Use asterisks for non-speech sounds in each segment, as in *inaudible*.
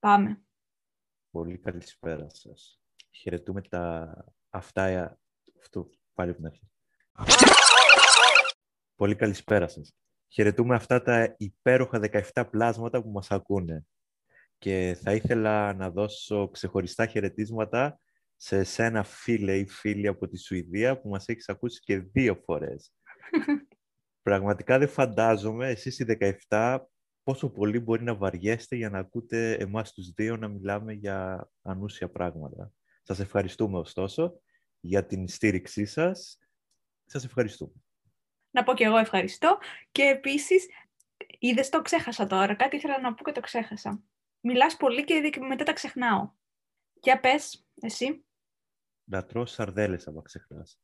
Πάμε. Πολύ καλησπέρα σας. Χαιρετούμε τα αυτά... Αυτό, πάλι από την αρχή. Πολύ καλησπέρα σας. Χαιρετούμε αυτά τα υπέροχα 17 πλάσματα που μας ακούνε. Και θα ήθελα να δώσω ξεχωριστά χαιρετίσματα σε εσένα φίλε ή φίλη από τη Σουηδία που μας έχεις ακούσει και δύο φορές. *laughs* Πραγματικά δεν φαντάζομαι εσείς οι 17 πόσο πολύ μπορεί να βαριέστε για να ακούτε εμάς τους δύο να μιλάμε για ανούσια πράγματα. Σας ευχαριστούμε ωστόσο για την στήριξή σας. Σας ευχαριστούμε. Να πω και εγώ ευχαριστώ. Και επίσης, είδες το ξέχασα τώρα. Κάτι ήθελα να πω και το ξέχασα. Μιλάς πολύ και μετά τα ξεχνάω. Για πες, εσύ. Να τρως σαρδέλες άμα ξεχνάς.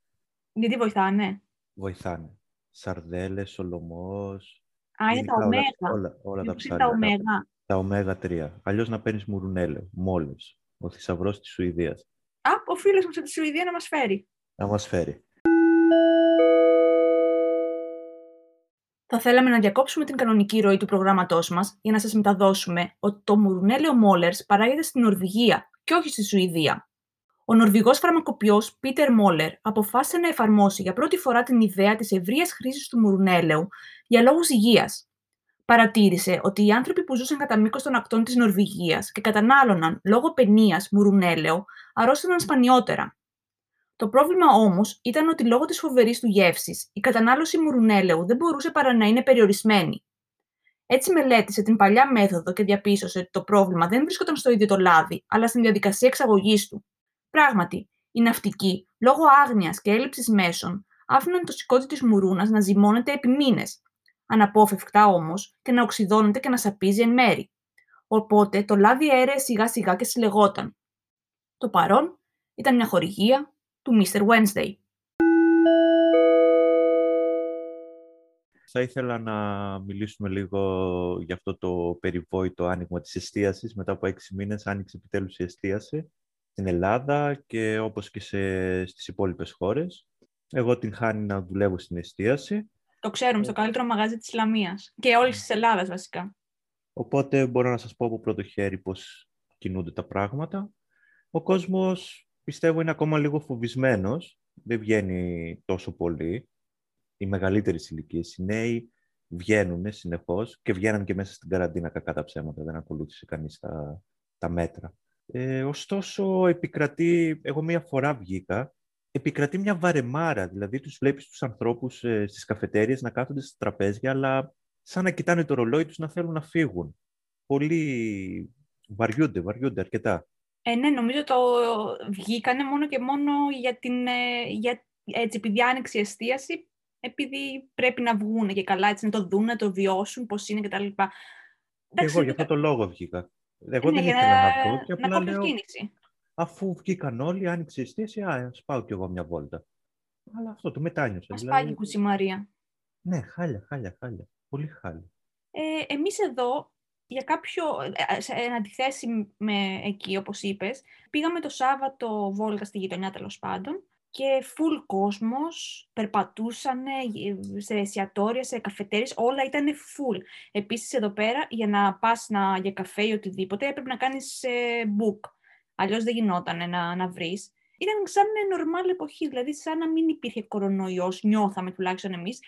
Γιατί βοηθάνε; Βοηθάνε. Σαρδέλες, σολομός, Α, είναι τα ωμέγα. Όλα, όλα τα ψάρια. Τα ωμέγα. Τα ωμέγα 3. Αλλιώς να παίρνεις μουρουνέλε, μόλις. Ο θησαυρός της Σουηδίας. Α, ο φίλος μας από τη Σουηδία να μας φέρει. Να μας φέρει. Θα θέλαμε να διακόψουμε την κανονική ροή του προγράμματός μας για να σας μεταδώσουμε ότι το μουρουνέλαιο Μόλερς παράγεται στην Νορβηγία και όχι στη Σουηδία. Ο Νορβηγός φαρμακοποιός Πίτερ Μόλερ αποφάσισε να εφαρμόσει για πρώτη φορά την ιδέα της ευρείας χρήσης του μουρουνέλαιου για λόγους υγείας. Παρατήρησε ότι οι άνθρωποι που ζούσαν κατά μήκος των ακτών της Νορβηγίας και κατανάλωναν λόγω παινίας μουρουνέλαιο αρρώστηναν σπανιότερα. Το πρόβλημα όμως ήταν ότι λόγω της φοβερής του γεύσης, η κατανάλωση μουρουνέλαιου δεν μπορούσε παρά να είναι περιορισμένη. Έτσι μελέτησε την παλιά μέθοδο και διαπίστωσε ότι το πρόβλημα δεν βρίσκονταν στο ίδιο το λάδι, αλλά στην διαδικασία εξαγωγής του. Πράγματι, οι ναυτικοί, λόγω άγνοιας και έλλειψης μέσων, άφηναν το σηκώτη της μουρούνας να ζυμώνεται επί μήνες, αναπόφευκτα όμως και να οξυδώνεται και να σαπίζει εν μέρη. Οπότε το λάδι αέρε σιγά σιγά και συλλεγόταν. Το παρόν ήταν μια χορηγία του Mr. Wednesday. Θα ήθελα να μιλήσουμε λίγο για αυτό το περιβόητο άνοιγμα της εστίασης. Μετά από έξι μήνες άνοιξε επιτέλους η εστίαση στην Ελλάδα και όπως και σε, στις υπόλοιπες χώρες. Εγώ την χάνει να δουλεύω στην εστίαση. Το ξέρουμε, στο καλύτερο μαγαζί της Ισλαμίας και όλης της Ελλάδας βασικά. Οπότε μπορώ να σας πω από πρώτο χέρι πώς κινούνται τα πράγματα. Ο κόσμος πιστεύω είναι ακόμα λίγο φοβισμένος, δεν βγαίνει τόσο πολύ. Οι μεγαλύτερε ηλικίες, οι νέοι βγαίνουν συνεχώς και βγαίνουν και μέσα στην καραντίνα κακά τα ψέματα, δεν ακολούθησε κανείς τα, τα μέτρα. Ε, ωστόσο, επικρατεί, εγώ μία φορά βγήκα, επικρατεί μια βαρεμάρα, δηλαδή τους βλέπεις τους ανθρώπους ε, στις καφετέριες να κάθονται στα τραπέζια, αλλά σαν να κοιτάνε το ρολόι τους να θέλουν να φύγουν. Πολύ βαριούνται, βαριούνται αρκετά. Ε, ναι, νομίζω το βγήκανε μόνο και μόνο για την, ε, για, έτσι, επειδή άνοιξε η εστίαση, επειδή πρέπει να βγουν και καλά, έτσι, να το δουν, να το βιώσουν, πώς είναι κτλ. Εγώ για αυτό το λόγο βγήκα. Εγώ δεν ήθελα να βγω και απλά λέω, αφού βγήκαν όλοι, άνοιξε η εστίαση, α, ας πάω κι εγώ μια βόλτα. Αλλά αυτό το μετάνιωσα. Ας δηλαδή... πάει η Κουτσιμαρία. Ναι, χάλια, χάλια, χάλια. Πολύ χάλια. Ε, εμείς εδώ, για κάποιο, ε, σε αντιθέσει με εκεί, όπως είπες, πήγαμε το Σάββατο βόλτα στη γειτονιά τέλος πάντων και φουλ κόσμος, περπατούσαν σε εστιατόρια, σε καφετέρες, όλα ήταν φουλ. Επίσης εδώ πέρα, για να πας να, για καφέ ή οτιδήποτε, έπρεπε να κάνεις ε, book. Αλλιώς δεν γινόταν να, να βρεις. Ήταν σαν νορμάλ εποχή, δηλαδή σαν να μην υπήρχε κορονοϊός, νιώθαμε τουλάχιστον εμείς.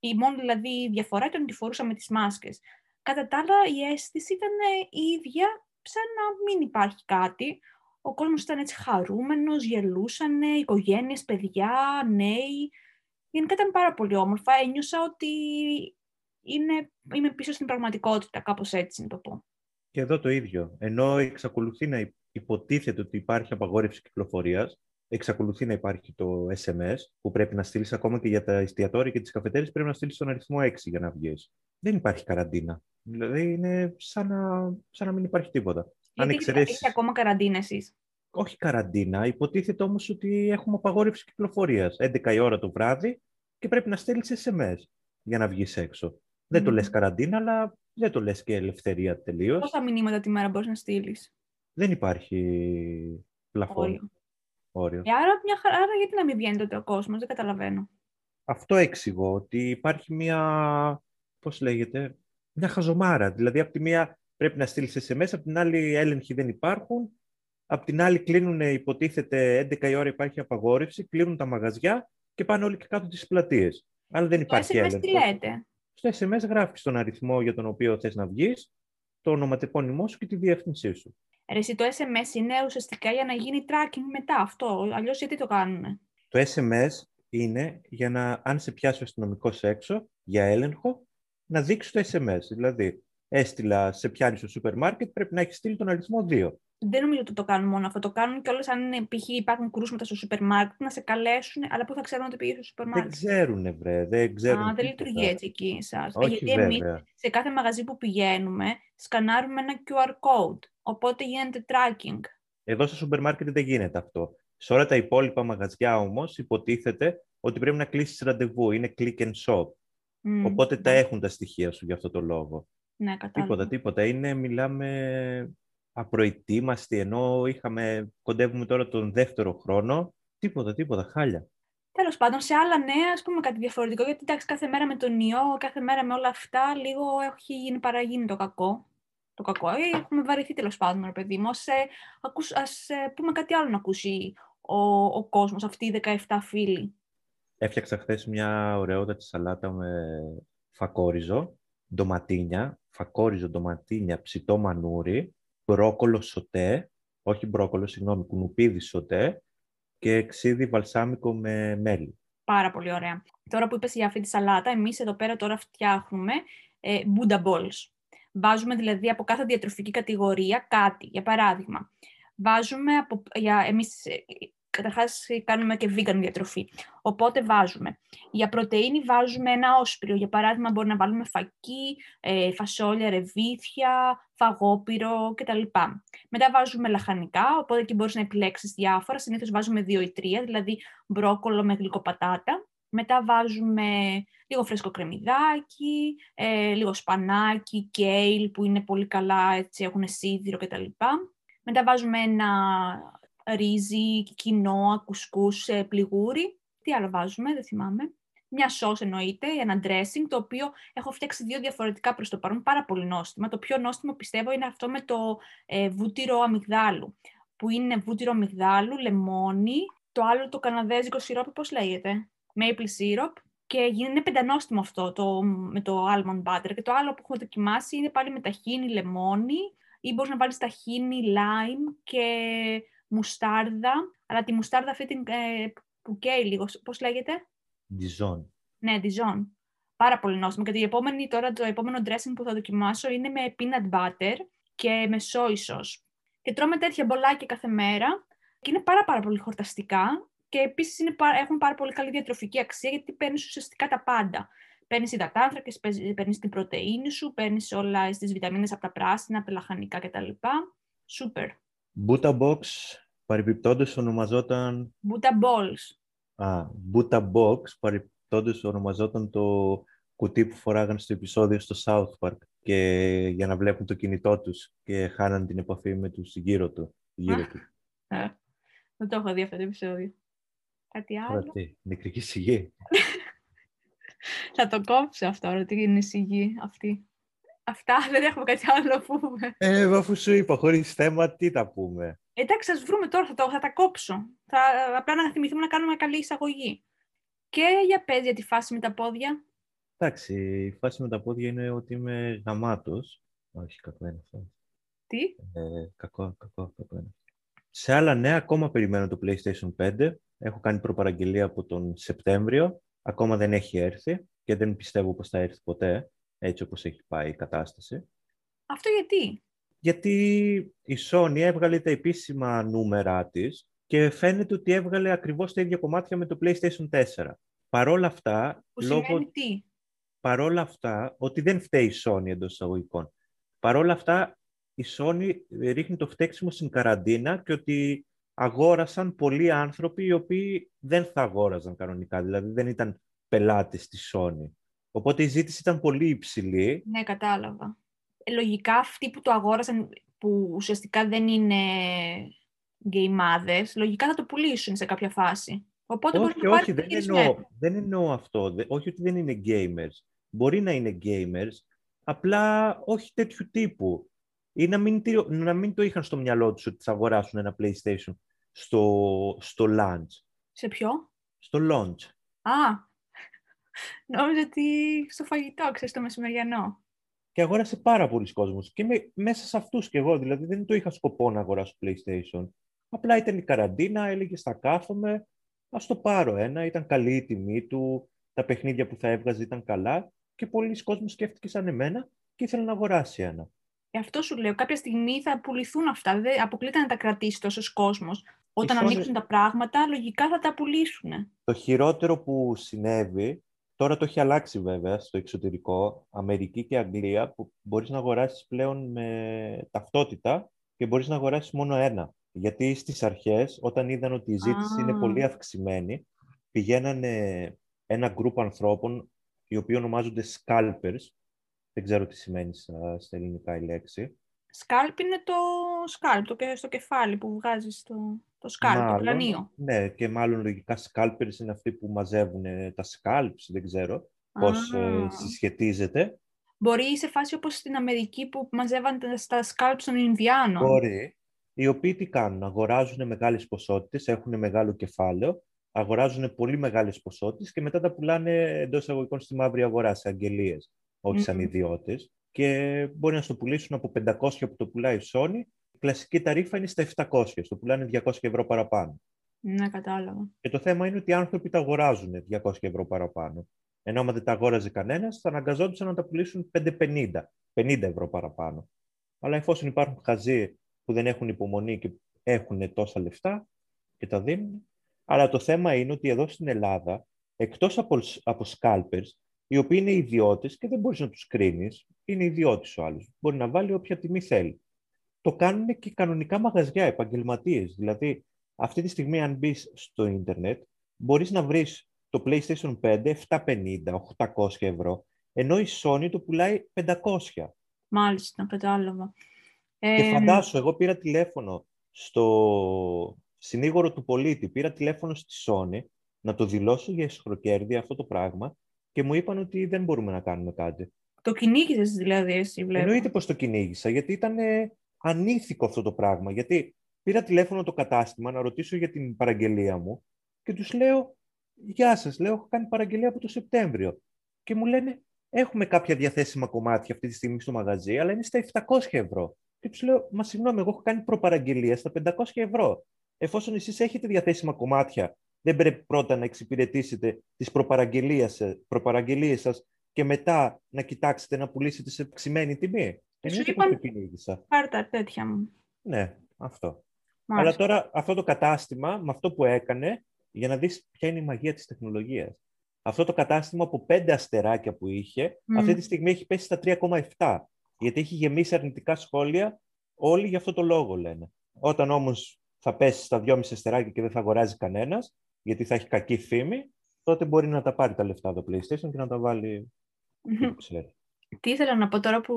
Η μόνη δηλαδή διαφορά ήταν ότι φορούσαμε τις μάσκες. Κατά τα άλλα, η αίσθηση ήταν η ίδια, σαν να μην υπάρχει κάτι. Ο κόσμος ήταν έτσι χαρούμενος, γελούσανε, οικογένειες, παιδιά, νέοι. Γενικά ήταν πάρα πολύ όμορφα. Ένιωσα ότι είναι, είμαι πίσω στην πραγματικότητα, κάπως έτσι να το πω. Και εδώ το ίδιο. Ενώ εξακολουθεί να υποτίθεται ότι υπάρχει απαγόρευση κυκλοφορίας, εξακολουθεί να υπάρχει το SMS που πρέπει να στείλεις ακόμα και για τα εστιατόρια και τις καφετέρειε. Πρέπει να στείλεις τον αριθμό 6 για να βγεις. Δεν υπάρχει καραντίνα. Δηλαδή είναι σαν να, σαν να μην υπάρχει τίποτα. Γιατί Αν εξαιρέσεις... Έχει ακόμα καραντίνα εσείς; Όχι καραντίνα. Υποτίθεται όμως ότι έχουμε απαγόρευση κυκλοφορίας. 11 η ώρα το βράδυ και πρέπει να στείλει SMS για να βγεις έξω. Mm. Δεν το λες καραντίνα, αλλά δεν το λες και ελευθερία τελείως. Πόσα μηνύματα τη μέρα μπορείς να στείλεις; Δεν υπάρχει πλαφόν. Όριο. Ε, άρα, μια χαρά, άρα γιατί να μην βγαίνει τότε ο κόσμος, δεν καταλαβαίνω. Αυτό εξηγώ, ότι υπάρχει μια, πώς λέγεται, μια χαζομάρα. Δηλαδή, από τη μία πρέπει να στείλεις SMS, απ' την άλλη έλεγχοι δεν υπάρχουν, απ' την άλλη κλείνουν, υποτίθεται 11 η ώρα υπάρχει απαγόρευση, κλείνουν τα μαγαζιά και πάνε όλοι και κάτω τις πλατείες. Αλλά δεν υπάρχει SMS έλεγχος. τι λέτε; Στο SMS γράφεις τον αριθμό για τον οποίο θες να βγεις, το ονοματεπώνυμό σου και τη διεύθυνσή σου. Ρε, εσύ, το SMS είναι ουσιαστικά για να γίνει tracking μετά αυτό. Αλλιώς γιατί το κάνουν. Το SMS είναι για να, αν σε πιάσει ο αστυνομικός έξω για έλεγχο, να δείξει το SMS. Δηλαδή, έστειλα σε πιάνει στο σούπερ μάρκετ, πρέπει να έχεις στείλει τον αριθμό 2. Δεν νομίζω ότι το κάνουν μόνο αυτό. Το κάνουν και όλες αν είναι, π.χ. υπάρχουν κρούσματα στο σούπερ μάρκετ να σε καλέσουν, αλλά πού θα ξέρουν ότι πήγες στο σούπερ Δεν μάρκετ; ξέρουν, βρε. Δεν ξέρουν. Α, δεν τίποτα. λειτουργεί έτσι εκεί εσά. Όχι, Γιατί εμείς βέβαια. σε κάθε μαγαζί που πηγαίνουμε σκανάρουμε ένα QR code. Οπότε γίνεται tracking. Εδώ στο σούπερ μάρκετ δεν γίνεται αυτό. Σε όλα τα υπόλοιπα μαγαζιά όμως υποτίθεται ότι πρέπει να κλείσεις ραντεβού. Είναι click and shop. Μμ, Οπότε τα ναι. έχουν τα στοιχεία σου για αυτό το λόγο. Ναι, κατάλαβα. Τίποτα, τίποτα. Είναι, μιλάμε απροετοίμαστοι, ενώ είχαμε, κοντεύουμε τώρα τον δεύτερο χρόνο. Τίποτα, τίποτα, χάλια. Τέλος πάντων, σε άλλα νέα, ας πούμε κάτι διαφορετικό. Γιατί εντάξει, κάθε μέρα με τον ιό, κάθε μέρα με όλα αυτά, λίγο έχει γίνει παραγίνει το κακό. Το κακό. Ε, έχουμε βαρεθεί τέλος πάντων, ρε παιδί μου. Ας, ε, ακούς- ας, ε, πούμε κάτι άλλο να ακούσει ο, ο κόσμος, αυτοί οι 17 φίλοι. Έφτιαξα χθες μια ωραιότατη σαλάτα με φακόριζο, ντοματίνια, φακόριζο, ντοματίνια, ψητό μανούρι, μπρόκολο σοτέ, όχι μπρόκολο, συγγνώμη, κουνουπίδι σοτέ και ξύδι βαλσάμικο με μέλι. Πάρα πολύ ωραία. Τώρα που είπες για αυτή τη σαλάτα, εμείς εδώ πέρα τώρα φτιάχνουμε ε, Buddha Balls. Βάζουμε δηλαδή από κάθε διατροφική κατηγορία κάτι. Για παράδειγμα, βάζουμε από, για, εμείς ε, καταρχάς κάνουμε και vegan διατροφή. Οπότε βάζουμε, για πρωτεΐνη βάζουμε ένα όσπριο. Για παράδειγμα, μπορεί να βάλουμε φακί, ε, φασόλια, ρεβίθια, φαγόπυρο κτλ. Μετά βάζουμε λαχανικά, οπότε εκεί μπορείς να επιλέξεις διάφορα. Συνήθως βάζουμε δύο ή τρία, δηλαδή μπρόκολο με γλυκοπατάτα. Μετά βάζουμε λίγο φρέσκο κρεμμυδάκι, ε, λίγο σπανάκι, κέιλ που είναι πολύ καλά, έτσι έχουν σίδηρο κτλ. Μετά βάζουμε ένα ρύζι, κοινόα, κουσκούς, ε, πληγούρι. Τι άλλο βάζουμε, δεν θυμάμαι. Μια σως εννοείται, ένα dressing, το οποίο έχω φτιάξει δύο διαφορετικά προς το παρόν, πάρα πολύ νόστιμα. Το πιο νόστιμο πιστεύω είναι αυτό με το ε, βούτυρο αμυγδάλου, που είναι βούτυρο αμυγδάλου, λεμόνι, το άλλο το καναδέζικο σιρόπι, πώς λέγεται, maple syrup, και είναι πεντανόστιμο αυτό το, με το almond butter. Και το άλλο που έχουμε δοκιμάσει είναι πάλι με ταχίνι, λεμόνι, ή μπορείς να βάλεις ταχίνι, lime και μουστάρδα, αλλά τη μουστάρδα αυτή την, ε, που καίει λίγο, πώς λέγεται; Dijon. Ναι, Dijon. Πάρα πολύ νόστιμο. Και το επόμενο, τώρα το επόμενο dressing που θα δοκιμάσω είναι με peanut butter και με soy sauce. Και τρώμε τέτοια μπολάκια κάθε μέρα και είναι πάρα πάρα πολύ χορταστικά και επίσης είναι, πά- έχουν πάρα πολύ καλή διατροφική αξία γιατί παίρνεις ουσιαστικά τα πάντα. Παίρνεις υδατάνθρακες, παίρνεις την πρωτεΐνη σου, παίρνεις όλα τις βιταμίνες από τα πράσινα, από τα λαχανικά κτλ. Σούπερ. Buta Box, παρεμπιπτόντως ονομαζόταν... Buddha balls. Α, Buta Box, παρεμπιπτόντως ονομαζόταν το κουτί που φοράγαν στο επεισόδιο στο South Park και για να βλέπουν το κινητό τους και χάναν την επαφή με τους γύρω του. Γύρω Α. του. Ε, δεν το έχω δει αυτό το επεισόδιο. Κάτι Τώρα άλλο; τι, νεκρική σιγή. *laughs* Θα το κόψω αυτό, ρε, τι είναι η σιγή αυτή. Αυτά *laughs* δεν έχουμε κάτι άλλο να πούμε. Ε, αφού σου είπα, χωρίς θέμα, τι θα πούμε; Εντάξει, ας βρούμε τώρα, θα, το, θα τα κόψω. Θα, απλά να θυμηθούμε να κάνουμε καλή εισαγωγή. Και για πες για τη φάση με τα πόδια. Εντάξει, η φάση με τα πόδια είναι ότι είμαι γαμάτος. Όχι, κακό είναι αυτό. Τι; Ε, κακό, κακό, κακό είναι. Σε άλλα νέα, ακόμα περιμένω το PlayStation 5. Έχω κάνει προπαραγγελία από τον Σεπτέμβριο. Ακόμα δεν έχει έρθει και δεν πιστεύω πως θα έρθει ποτέ, έτσι όπως έχει πάει η κατάσταση. Αυτό γιατί; Γιατί η Sony έβγαλε τα επίσημα νούμερα της και φαίνεται ότι έβγαλε ακριβώς τα ίδια κομμάτια με το PlayStation 4. Παρόλα αυτά, Που λόγω σημαίνει τι; παρόλα αυτά, ότι δεν φταίει η Sony εντός εισαγωγικών. Παρόλα αυτά, η Sony ρίχνει το φταίξιμο στην καραντίνα και ότι αγόρασαν πολλοί άνθρωποι οι οποίοι δεν θα αγόραζαν κανονικά, δηλαδή δεν ήταν πελάτες της Sony. Οπότε η ζήτηση ήταν πολύ υψηλή. Ναι, κατάλαβα. Ε, λογικά αυτοί που το αγόρασαν, που ουσιαστικά δεν είναι γκέιμάδες, λογικά θα το πουλήσουν σε κάποια φάση. Οπότε μπορεί όχι, να πάρει όχι, δεν γυρισμένο. εννοώ, δεν εννοώ αυτό. Δε- όχι ότι δεν είναι gamers. Μπορεί να είναι gamers, απλά όχι τέτοιου τύπου. ή να μην, να μην το είχαν στο μυαλό τους ότι θα αγοράσουν ένα PlayStation στο, στο launch. Σε ποιο; Στο launch. Α, νόμιζα ότι στο φαγητό, ξέρεις, το μεσημεριανό. Και αγόρασε πάρα πολλοί κόσμος. Και είμαι μέσα σε αυτούς κι εγώ, δηλαδή δεν το είχα σκοπό να αγοράσω PlayStation. Απλά ήταν η καραντίνα, έλεγε στα κάθομαι, ας το πάρω ένα, ήταν καλή η τιμή του, τα παιχνίδια που θα έβγαζε ήταν καλά και πολλοί κόσμος σκέφτηκε σαν εμένα και ήθελε να αγοράσει ένα. Ε, αυτό σου λέω. Κάποια στιγμή θα πουληθούν αυτά. Δεν αποκλείται να τα κρατήσει τόσος κόσμος. Όταν Sony... ανοίξουν τα πράγματα, λογικά θα τα πουλήσουν. Το χειρότερο που συνέβη, τώρα το έχει αλλάξει βέβαια στο εξωτερικό, Αμερική και Αγγλία, που μπορείς να αγοράσεις πλέον με ταυτότητα και μπορείς να αγοράσεις μόνο ένα. Γιατί στις αρχές, όταν είδαν ότι η ζήτηση είναι πολύ αυξημένη, πηγαίνανε ένα γκρουπ ανθρώπων, οι οποίοι ονομάζονται scalpers, δεν ξέρω τι σημαίνει στα ελληνικά η λέξη. Σκάλπ είναι το σκάλπ, το στο κεφάλι που βγάζεις το, το σκάλπ, το πλανείο. Ναι, και μάλλον λογικά σκάλπερς είναι αυτοί που μαζεύουν τα σκάλπς, δεν ξέρω πώς ε, συσχετίζεται. Μπορεί σε φάση όπως στην Αμερική που μαζεύαν στα σκάλπς των Ινδιάνων. Μπορεί. Οι οποίοι τι κάνουν, αγοράζουν μεγάλες ποσότητες, έχουν μεγάλο κεφάλαιο, αγοράζουν πολύ μεγάλες ποσότητες και μετά τα πουλάνε εντός αγωγικών στη μαύρη αγορά, σε αγγελίες όχι σαν ιδιώτες. Και μπορεί να στο πουλήσουν από 500 που το πουλάει η Sony. Η κλασική ταρήφα είναι στα 700, το πουλάνε 200 ευρώ παραπάνω. Ναι, κατάλαβα. Και το θέμα είναι ότι οι άνθρωποι τα αγοράζουν 200 ευρώ παραπάνω. Ενώ άμα δεν τα αγόραζε κανένας, θα αναγκαζόντουσαν να τα πουλήσουν 550, 50 ευρώ παραπάνω. Αλλά εφόσον υπάρχουν χαζοί που δεν έχουν υπομονή και έχουν τόσα λεφτά και τα δίνουν. Αλλά το θέμα είναι ότι εδώ στην Ελλάδα, εκτός από, από scalpers, οι οποίοι είναι ιδιώτες και δεν μπορείς να τους κρίνεις. Είναι ιδιώτης ο άλλος. Μπορεί να βάλει όποια τιμή θέλει. Το κάνουν και κανονικά μαγαζιά, επαγγελματίες. Δηλαδή, αυτή τη στιγμή, αν μπεις στο ίντερνετ, μπορείς να βρεις το PlayStation 5 750, 800 ευρώ, ενώ η Sony το πουλάει 500. Μάλιστα, κατάλαβα. Και φαντάσου, εγώ πήρα τηλέφωνο στο συνήγορο του πολίτη, πήρα τηλέφωνο στη Sony να το δηλώσω για ισχροκέρδη αυτό το πράγμα και μου είπαν ότι δεν μπορούμε να κάνουμε κάτι. Το κυνήγησες δηλαδή εσύ, βλέπω. Εννοείται πως το κυνήγησα, γιατί ήταν ε, ανήθικο αυτό το πράγμα. Γιατί πήρα τηλέφωνο το κατάστημα να ρωτήσω για την παραγγελία μου και τους λέω, Γεια σας, λέω, έχω κάνει παραγγελία από το Σεπτέμβριο. Και μου λένε, Έχουμε κάποια διαθέσιμα κομμάτια αυτή τη στιγμή στο μαγαζί, αλλά είναι στα 700 ευρώ. Και τους λέω, Μα συγγνώμη, εγώ έχω κάνει προπαραγγελία στα 500 ευρώ. Εφόσον εσείς έχετε διαθέσιμα κομμάτια δεν πρέπει πρώτα να εξυπηρετήσετε τις προπαραγγελίες σας και μετά να κοιτάξετε να πουλήσετε σε αυξημένη τιμή. Σου είπαν πάρτα τέτοια μου. Ναι, αυτό. Αλλά τώρα αυτό το κατάστημα, με αυτό που έκανε, για να δεις ποια είναι η μαγεία της τεχνολογίας. Αυτό το κατάστημα από πέντε αστεράκια που είχε, αυτή τη στιγμή έχει πέσει στα 3,7. Γιατί έχει γεμίσει αρνητικά σχόλια, όλοι για αυτό το λόγο λένε. Όταν όμως θα πέσει στα 2,5 αστεράκια και δεν θα αγοράζει κανένας, γιατί θα έχει κακή φήμη, τότε μπορεί να τα πάρει τα λεφτά το PlayStation και να τα βάλει. Τι ήθελα να πω τώρα που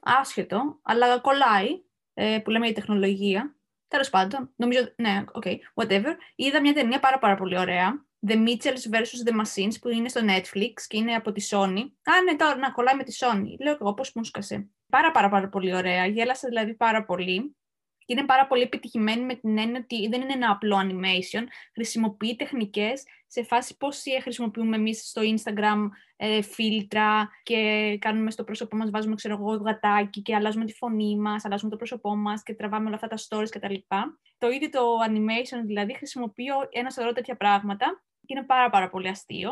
άσχετο, αλλά κολλάει, ε, που λέμε η τεχνολογία. Τέλος πάντων, νομίζω, ναι, ok, whatever. Είδα μια ταινία πάρα, πάρα πολύ ωραία. The Mitchells vs. The Machines, που είναι στο Netflix και είναι από τη Sony. Α, ναι, τώρα να κολλάει με τη Sony. Λέω εγώ πώς μου σκασε. Πάρα, πάρα, πάρα πολύ ωραία. Γέλασα δηλαδή πάρα πολύ και είναι πάρα πολύ επιτυχημένη με την έννοια ότι δεν είναι ένα απλό animation. Χρησιμοποιεί τεχνικές σε φάση πώς χρησιμοποιούμε εμείς στο Instagram ε, φίλτρα και κάνουμε στο πρόσωπό μας, βάζουμε ξέρω εγώ, γατάκι και αλλάζουμε τη φωνή μας, αλλάζουμε το πρόσωπό μας και τραβάμε όλα αυτά τα stories κτλ. Το ίδιο το animation δηλαδή χρησιμοποιεί ένα σωρό τέτοια πράγματα και είναι πάρα, πάρα πολύ αστείο.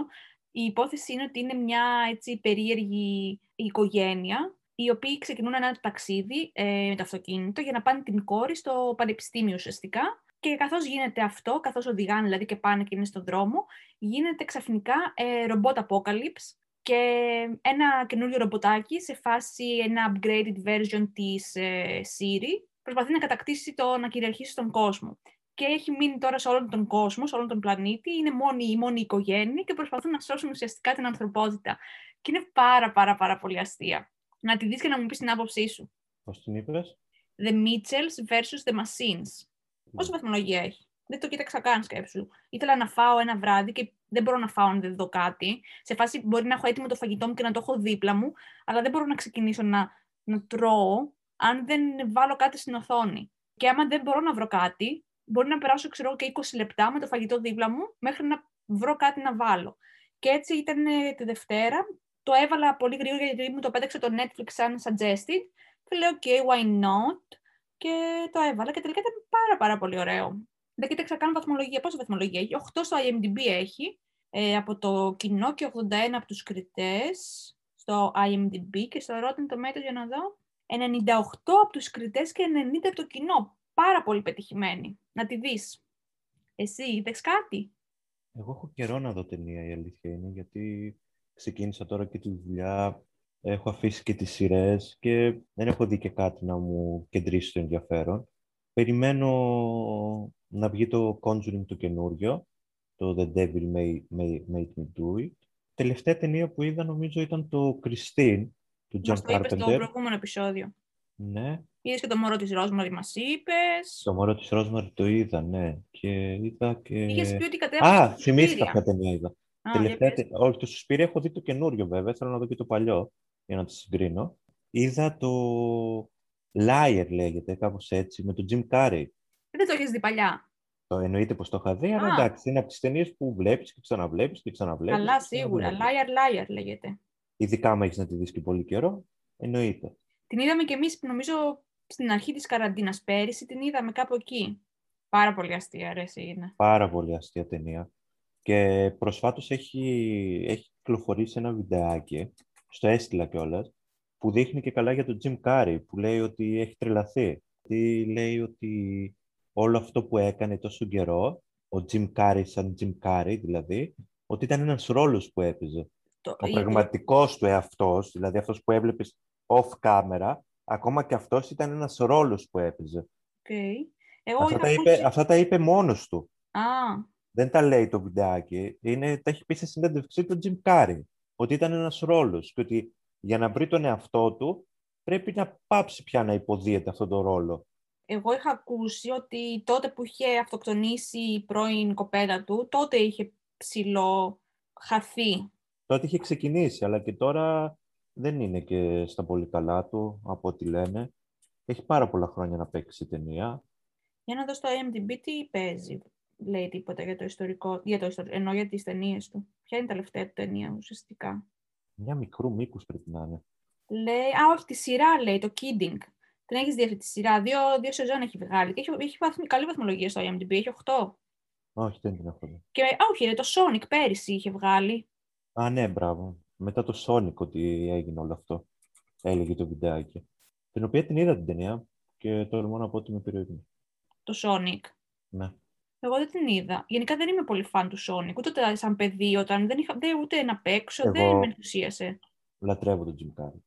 Η υπόθεση είναι ότι είναι μια έτσι περίεργη οικογένεια οι οποίοι ξεκινούν ένα ταξίδι ε, με το αυτοκίνητο για να πάνε την κόρη στο πανεπιστήμιο ουσιαστικά. Και καθώς γίνεται αυτό, καθώς οδηγάνε δηλαδή και πάνε και είναι στον δρόμο, γίνεται ξαφνικά ε, ρομπότ apocalypse και ένα καινούριο ρομποτάκι σε φάση ένα upgraded version της ε, Siri προσπαθεί να κατακτήσει το να κυριαρχήσει στον κόσμο. Και έχει μείνει τώρα σε όλον τον κόσμο, σε όλον τον πλανήτη, είναι μόνη η μόνη οικογένεια και προσπαθούν να σώσουν ουσιαστικά την ανθρωπότητα. Και είναι πάρα πάρα πάρα πολύ αστεία να τη δεις και να μου πεις την άποψή σου. Πώς την είπες; The Mitchells versus The Machines. Mm. Πόση βαθμολογία έχει; Δεν το κοίταξα καν σκέψου. Ήθελα να φάω ένα βράδυ και δεν μπορώ να φάω αν δεν δω κάτι. Σε φάση μπορεί να έχω έτοιμο το φαγητό μου και να το έχω δίπλα μου, αλλά δεν μπορώ να ξεκινήσω να, να τρώω αν δεν βάλω κάτι στην οθόνη. Και άμα δεν μπορώ να βρω κάτι, μπορεί να περάσω ξέρω, και 20 λεπτά με το φαγητό δίπλα μου μέχρι να βρω κάτι να βάλω. Και έτσι ήταν ε, τη Δευτέρα. Το έβαλα πολύ γρήγορα γιατί μου το πέταξε το Netflix σαν suggested. Και λέω, OK, why not? Και το έβαλα και τελικά ήταν πάρα πάρα πολύ ωραίο. Δεν κοίταξα καν βαθμολογία. Πόση βαθμολογία έχει; 8 στο IMDb έχει ε, από το κοινό και 81 από τους κριτές στο IMDb και στο Rotten Tomatoes για να δω. 98 από τους κριτές και 90 από το κοινό. Πάρα πολύ πετυχημένη. Να τη δεις. Εσύ είδες κάτι; Εγώ έχω καιρό να δω ταινία, η αλήθεια είναι, γιατί ξεκίνησα τώρα και τη δουλειά, έχω αφήσει και τις σειρές και δεν έχω δει και κάτι να μου κεντρήσει το ενδιαφέρον. Περιμένω να βγει το Conjuring το καινούριο, το The Devil Made, Made, Me Do It. Τελευταία ταινία που είδα νομίζω ήταν το Christine, του John Carpenter. Μας το είπες στο προηγούμενο επεισόδιο. Ναι. Είδες και το μωρό της Ρόσμαρη μας είπες. Το μωρό της Ρόσμαρη το είδα, ναι. Και είδα και... Είχες πει ότι κατέβασες Α, θυμήθηκα ποια ταινία είδα. Α, Τελευταία... Όχι, το Σουσπίρι έχω δει το καινούριο βέβαια, θέλω να δω και το παλιό για να το συγκρίνω. Είδα το Liar λέγεται, κάπως έτσι, με τον Jim Carrey. Δεν το έχεις δει παλιά. Το εννοείται πως το είχα δει, αλλά εντάξει, είναι από τις ταινίες που βλέπεις και ξαναβλέπεις και ξαναβλέπεις. Καλά, σίγουρα. Liar, liar λέγεται. Ειδικά άμα έχεις να τη δεις και πολύ καιρό, εννοείται. Την είδαμε κι εμείς, νομίζω, στην αρχή της καραντίνας πέρυσι, την είδαμε κάπου εκεί. Πάρα πολύ αστεία, αρέσει είναι. Πάρα πολύ αστεία ταινία. Και προσφάτως έχει, έχει κυκλοφορήσει ένα βιντεάκι, στο έστειλα κιόλας, που δείχνει και καλά για τον Jim Carrey, που λέει ότι έχει τρελαθεί. Τι λέει ότι όλο αυτό που έκανε τόσο καιρό, ο Jim Carrey σαν Jim Carrey δηλαδή, ότι ήταν ένας ρόλος που έπαιζε. Το... Ο πραγματικός του εαυτός, δηλαδή αυτός που έβλεπες off camera, ακόμα και αυτός ήταν ένας ρόλος που έπαιζε. Okay. Εγώ αυτά, τα είπε, αυτά τα είπε μόνος του. Α. Δεν τα λέει το βιντεάκι. Είναι, τα έχει πει σε συνέντευξή του Jim Carrey. Ότι ήταν ένας ρόλος και ότι για να βρει τον εαυτό του πρέπει να πάψει πια να υποδίεται αυτόν τον ρόλο εγώ είχα ακούσει ότι τότε που είχε αυτοκτονήσει η πρώην κοπέλα του, τότε είχε ψηλό χαθεί. Τότε είχε ξεκινήσει, αλλά και τώρα δεν είναι και στα πολύ καλά του, από ό,τι λένε. Έχει πάρα πολλά χρόνια να παίξει η ταινία. Για να δω στο IMDb τι παίζει. Λέει τίποτα για το ιστορικό, για το ιστορικό, ενώ για τις ταινίες του. Ποια είναι η τελευταία του ταινία ουσιαστικά; Μια μικρού μήκους πρέπει να είναι. Λέει, α, όχι, τη σειρά λέει, το Kidding. Την έχεις δει αυτή τη σειρά; Δύο, δύο σεζόν έχει βγάλει. Και έχει, έχει βαθμ, καλή βαθμολογία στο IMDb. Έχει 8. Όχι, δεν την έχω δει. Και, α, όχι, ρε, το Sonic πέρυσι είχε βγάλει. Α, ναι, μπράβο. Μετά το Sonic ότι έγινε όλο αυτό. Έλεγε το βιντεάκι. Την οποία την είδα την ταινία και τολμώ να πω ότι με περιορίζει. Το Sonic. Ναι. Εγώ δεν την είδα. Γενικά δεν είμαι πολύ φαν του Sonic. Ούτε σαν παιδί, όταν δεν είχα δεν, ούτε να παίξω, Εγώ δεν με ενθουσίασε. Λατρεύω τον Jim Carrey.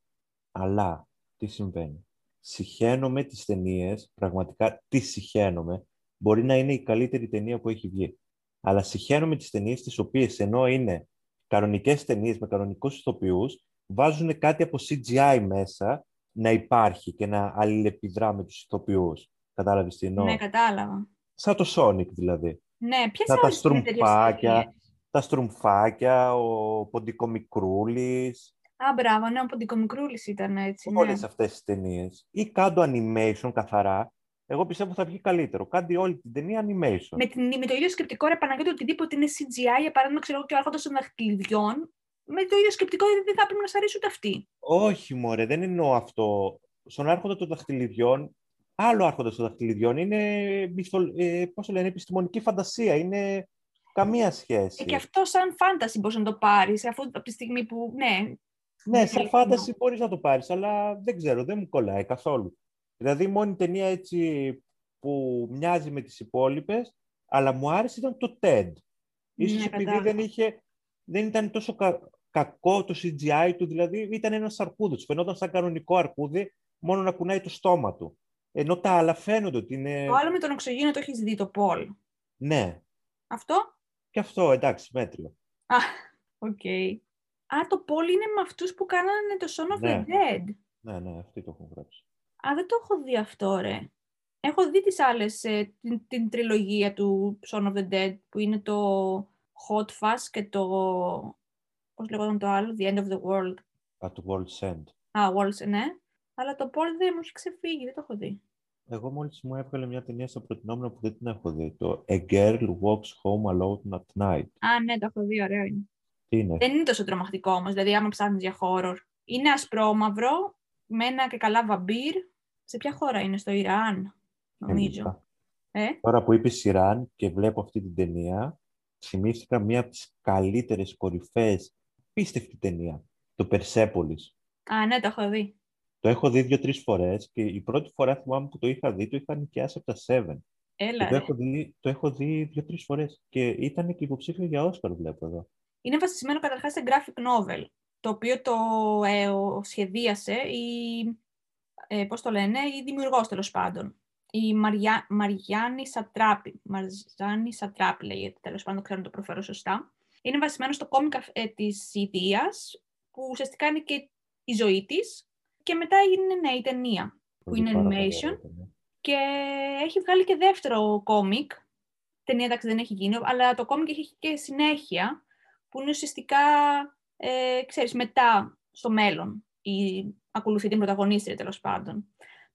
Αλλά τι συμβαίνει συχαίνομαι τις ταινίες, πραγματικά τις συχαίνομαι. Μπορεί να είναι η καλύτερη ταινία που έχει βγει. Αλλά συχαίνομαι τις ταινίες τις οποίες ενώ είναι κανονικές ταινίες με κανονικούς ηθοποιούς, βάζουν κάτι από CGI μέσα να υπάρχει και να αλληλεπιδρά με τους ηθοποιούς. Κατάλαβες τι εννοώ; Ναι, κατάλαβα. Σαν το Sonic δηλαδή. Ναι, ποιες τα στρουμφάκια, τα στρουμφάκια, ο Ποντικομικρούλης, Α, μπράβο, ναι, ο Ποντικομικρούλης ήταν έτσι. Όλες ναι. αυτές τις ταινίες. Ή κάντο animation καθαρά. Εγώ πιστεύω θα βγει καλύτερο. Κάντε όλη την ταινία animation. Με, την, με το ίδιο σκεπτικό, ρε Παναγιώτη, οτιδήποτε είναι CGI, για παράδειγμα, ξέρω και ο Άρχοντας των Δαχτυλιδιών, με το ίδιο σκεπτικό δεν θα πρέπει να σας αρέσει ούτε αυτή. Όχι, μωρέ, δεν εννοώ αυτό. Στον Άρχοντα των Δαχτυλιδιών, άλλο Άρχοντας των Δαχτυλιδιών είναι, ε, πώς το λένε, επιστημονική φαντασία. Είναι καμία σχέση. Ε, και αυτό σαν φάνταση μπορείς να το πάρεις, αφού από τη στιγμή που. Ναι, ναι, σαν φάνταση μπορείς να το πάρεις, αλλά δεν ξέρω, δεν μου κολλάει καθόλου. Δηλαδή, η μόνη ταινία έτσι που μοιάζει με τις υπόλοιπες, αλλά μου άρεσε ήταν το TED. Ίσως ναι, επειδή δεν, είχε, δεν ήταν τόσο κακό το CGI του, δηλαδή ήταν ένας αρκούδος. Φαινόταν σαν κανονικό αρκούδι, μόνο να κουνάει το στόμα του. Ενώ τα άλλα φαίνονται ότι είναι... Το άλλο με τον οξυγόνο το έχεις δει, το Πολ. Ναι. Αυτό; Και αυτό, εντάξει, μέτριο. Α, οκ. Okay. Α, το Paul είναι με αυτούς που κάνανε το Shaun of ναι. the Dead. Ναι, ναι, αυτοί το έχουν γράψει. Α, δεν το έχω δει αυτό, ρε. Έχω δει τις άλλες, ε, την, την τριλογία του Shaun of the Dead, που είναι το Hot Fuzz και το... Πώς λέγονταν το άλλο, The End of the World. Α, το World's End. Α, World's, ναι. Αλλά το Paul δεν μου έχει ξεφύγει, δεν το έχω δει. Εγώ μόλις μου έβγαλε μια ταινία στο προτινόμενο που δεν την έχω δει. Το A Girl Walks Home Alone at Night. Α, ναι, το έχω δει, ωραίο είναι. Τι είναι; Δεν είναι τόσο τρομακτικό όμως, δηλαδή άμα ψάχνεις για horror. Είναι ασπρόμαυρο, με ένα και καλά βαμπύρ. Σε ποια χώρα είναι, στο Ιράν, νομίζω. Ε; Τώρα που είπες Ιράν και βλέπω αυτή την ταινία, θυμήθηκα μία από τις καλύτερες κορυφές, πίστευτη ταινία, το Persepolis. Α, ναι, το έχω δει. Το έχω δει δύο-τρεις φορές και η πρώτη φορά θυμάμαι που το είχα δει, το είχα νοικιάσει από τα Seven. Έλα, το, έχω δει, το έχω δει δύο-τρεις φορές και ήταν και υποψήφιο για Όσκαρ, βλέπω εδώ. Είναι βασισμένο καταρχάς σε graphic novel, το οποίο το ε, σχεδίασε η, ε, πώς το λένε, η δημιουργός τέλος πάντων. Η Μαριά, Μαριάννη Σατράπη. Μαρζάνη Σατράπη λέγεται, τέλος πάντων, ξέρω να το προφέρω σωστά. Είναι βασισμένο στο κόμικ ε, της Ιδίας, που ουσιαστικά είναι και η ζωή της, και μετά έγινε ναι, η ταινία που είναι animation και έχει βγάλει και δεύτερο κόμικ. Ταινία εντάξει δεν έχει γίνει, αλλά το κόμικ έχει και συνέχεια που είναι ουσιαστικά, ε, ξέρεις, μετά στο μέλλον η, ακολουθεί την πρωταγωνίστρια τέλος πάντων.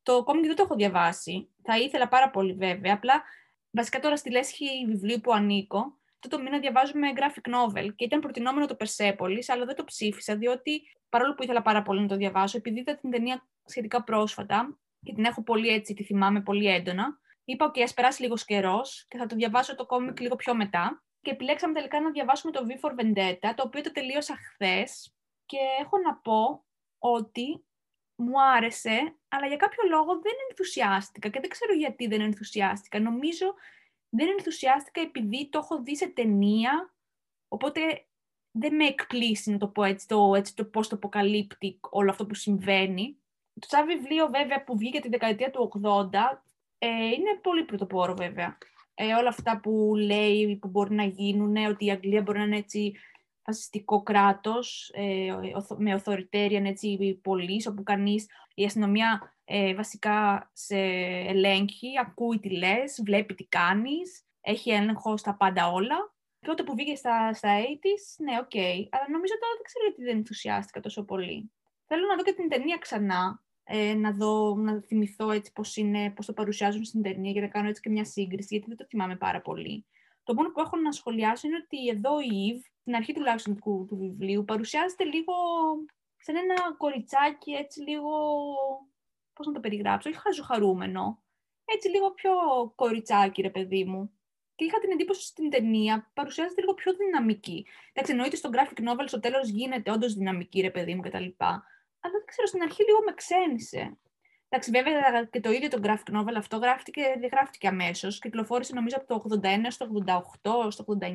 Το κόμικ δεν το έχω διαβάσει. Θα ήθελα πάρα πολύ βέβαια. Απλά βασικά τώρα στη λέσχη βιβλίου που ανήκω αυτό το μήνα διαβάζουμε graphic novel και ήταν προτινόμενο το Persepolis, αλλά δεν το ψήφισα, διότι παρόλο που ήθελα πάρα πολύ να το διαβάσω, επειδή είδα την ταινία σχετικά πρόσφατα και την έχω πολύ έτσι, τη θυμάμαι πολύ έντονα, είπα: OK, ας περάσει λίγος καιρός και θα το διαβάσω το κόμικ λίγο πιο μετά. Και επιλέξαμε τελικά να διαβάσουμε το V for Vendetta, το οποίο το τελείωσα χθες. Και έχω να πω ότι μου άρεσε, αλλά για κάποιο λόγο δεν ενθουσιάστηκα και δεν ξέρω γιατί δεν ενθουσιάστηκα. Νομίζω δεν ενθουσιάστηκα επειδή το έχω δει σε ταινία, οπότε δεν με εκπλήσει να το πω έτσι, το, έτσι, το πώς το αποκαλύπτει όλο αυτό που συμβαίνει. Το σαν βιβλίο βέβαια που βγήκε τη δεκαετία του 80 ε, είναι πολύ πρωτοπόρο βέβαια. Ε, όλα αυτά που λέει που μπορεί να γίνουν, ότι η Αγγλία μπορεί να είναι έτσι φασιστικό κράτος, ε, με authoritarian έτσι, police, όπου κανείς, η αστυνομία ε, βασικά σε ελέγχει, ακούει τι λες, βλέπει τι κάνεις, έχει έλεγχο στα πάντα όλα. Τότε που βγήκε στα, στα 80's, ναι, οκ. Okay. Αλλά νομίζω τώρα δεν ξέρω γιατί δεν ενθουσιάστηκα τόσο πολύ. Θέλω να δω και την ταινία ξανά, ε, να, δω, να θυμηθώ έτσι πώς, είναι, πώς το παρουσιάζουν στην ταινία για να κάνω έτσι και μια σύγκριση, γιατί δεν το θυμάμαι πάρα πολύ. Το μόνο που έχω να σχολιάσω είναι ότι εδώ η Ιβ, στην αρχή τουλάχιστον του, του βιβλίου, παρουσιάζεται λίγο σαν ένα κοριτσάκι, έτσι λίγο πώς να το περιγράψω, όχι χαζοχαρούμενο. Έτσι λίγο πιο κοριτσάκι, ρε παιδί μου. Και είχα την εντύπωση στην ταινία παρουσιάζεται λίγο πιο δυναμική. Εντάξει, εννοείται στο graphic novel στο τέλος γίνεται όντως δυναμική, ρε παιδί μου κτλ. Αλλά δεν ξέρω, στην αρχή λίγο με ξένησε. Εντάξει, βέβαια και το ίδιο το graphic novel αυτό γράφτηκε, δεν γράφτηκε αμέσως. Κυκλοφόρησε νομίζω από το 81 στο 88, στο 89.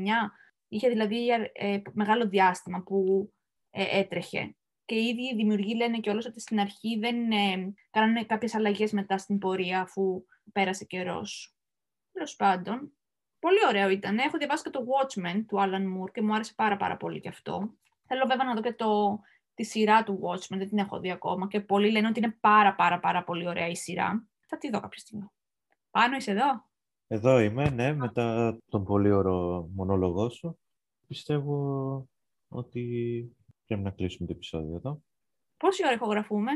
Είχε δηλαδή ε, μεγάλο διάστημα που ε, έτρεχε και οι ίδιοι οι δημιουργοί λένε και όλος ότι στην αρχή δεν ε, κάνανε κάποιες αλλαγές μετά στην πορεία αφού πέρασε καιρός. Τέλος πάντων, πολύ ωραίο ήταν. Έχω διαβάσει και το Watchmen του Alan Moore και μου άρεσε πάρα πάρα πολύ κι αυτό. Θέλω βέβαια να δω και το, τη σειρά του Watchmen, δεν την έχω δει ακόμα και πολλοί λένε ότι είναι πάρα πάρα πάρα πολύ ωραία η σειρά. Θα τη δω κάποια στιγμή. Πάνω είσαι εδώ; Εδώ είμαι, ναι, μετά τον πολύ ωραίο μονόλογό σου. Πιστεύω ότι Πρέπει να κλείσουμε το επεισόδιο εδώ. Πόση ώρα ηχογραφούμε;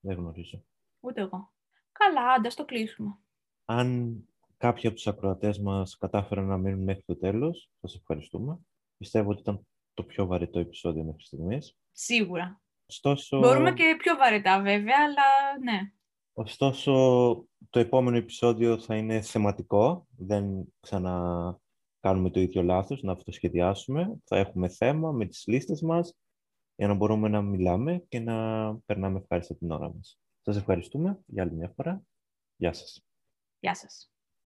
Δεν γνωρίζω. Ούτε εγώ. Καλά, άντα το κλείσουμε. Αν κάποιοι από τους ακροατές μας κατάφεραν να μείνουν μέχρι το τέλος, σας ευχαριστούμε. Πιστεύω ότι ήταν το πιο βαρετό επεισόδιο μέχρι στιγμής. Σίγουρα. Ωστόσο... Μπορούμε και πιο βαρετά βέβαια, αλλά ναι. Ωστόσο, το επόμενο επεισόδιο θα είναι θεματικό. Δεν ξανα κάνουμε το ίδιο λάθος, να αυτοσχεδιάσουμε. Θα έχουμε θέμα με τις λίστες μας για να μπορούμε να μιλάμε και να περνάμε ευχάριστα την ώρα μας. Σας ευχαριστούμε για άλλη μια φορά. Γεια σας. Γεια σας.